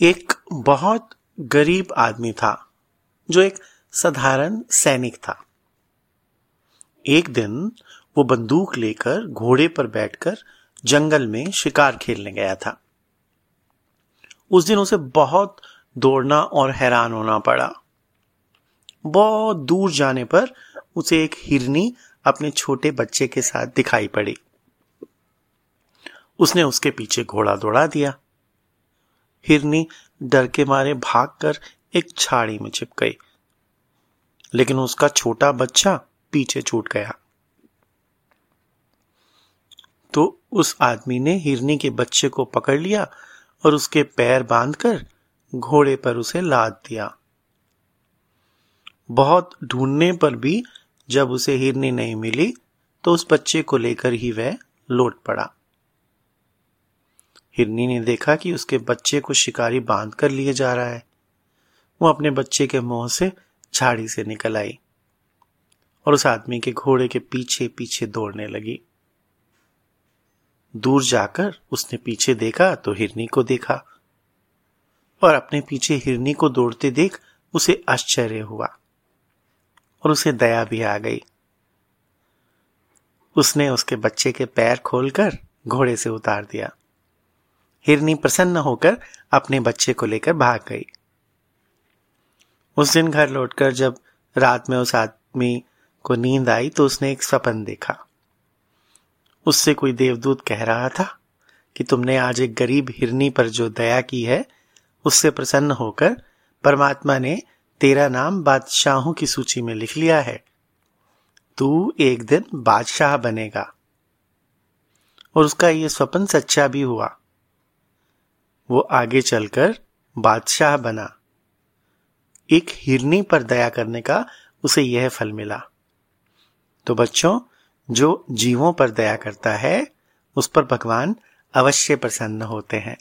एक बहुत गरीब आदमी था, जो एक साधारण सैनिक था। एक दिन वो बंदूक लेकर घोड़े पर बैठकर जंगल में शिकार खेलने गया था। उस दिन उसे बहुत दौड़ना और हैरान होना पड़ा। बहुत दूर जाने पर उसे एक हिरनी अपने छोटे बच्चे के साथ दिखाई पड़ी। उसने उसके पीछे घोड़ा दौड़ा दिया। हिरनी डर के मारे भागकर एक छाड़ी में छिप गई। लेकिन उसका छोटा बच्चा पीछे छूट गया। तो उस आदमी ने हिरनी के बच्चे को पकड़ लिया और उसके पैर बांधकर घोड़े पर उसे लाद दिया। बहुत ढूँढने पर भी जब उसे हिरनी नहीं मिली तो उस बच्चे को लेकर ही वह लौट पड़ा। हिरनी ने देखा कि उसके बच्चे को शिकारी बाँध कर लिए जा रहा है। वो अपने बच्चे के मुँह से झाड़ी से निकल आई और उस आदमी के घोड़े के पीछे पीछे दौड़ने लगी। दूर जाकर उसने पीछे देखा तो हिरनी को देखा और अपने पीछे हिरनी को दौड़ते देख उसे आश्चर्य हुआ और उसे दया भी आ गई। उसने उसके बच्चे के पैर खोलकर घोड़े से उतार दिया। हिरनी प्रसन्न होकर अपने बच्चे को लेकर भाग गई। उस दिन घर लौटकर जब रात में उस आदमी को नींद आई तो उसने एक सपन देखा। उससे कोई देवदूत कह रहा था कि तुमने आज एक गरीब हिरनी पर जो दया की है, उससे प्रसन्न होकर परमात्मा ने तेरा नाम बादशाहों की सूची में लिख लिया है। तू एक दिन बादशाह बनेगा। और उसका यह स्वप्न सच्चा भी हुआ। वो आगे चलकर बादशाह बना। एक हिरनी पर दया करने का उसे यह फल मिला। तो बच्चों, जो जीवों पर दया करता है, उस पर भगवान अवश्य प्रसन्न होते हैं।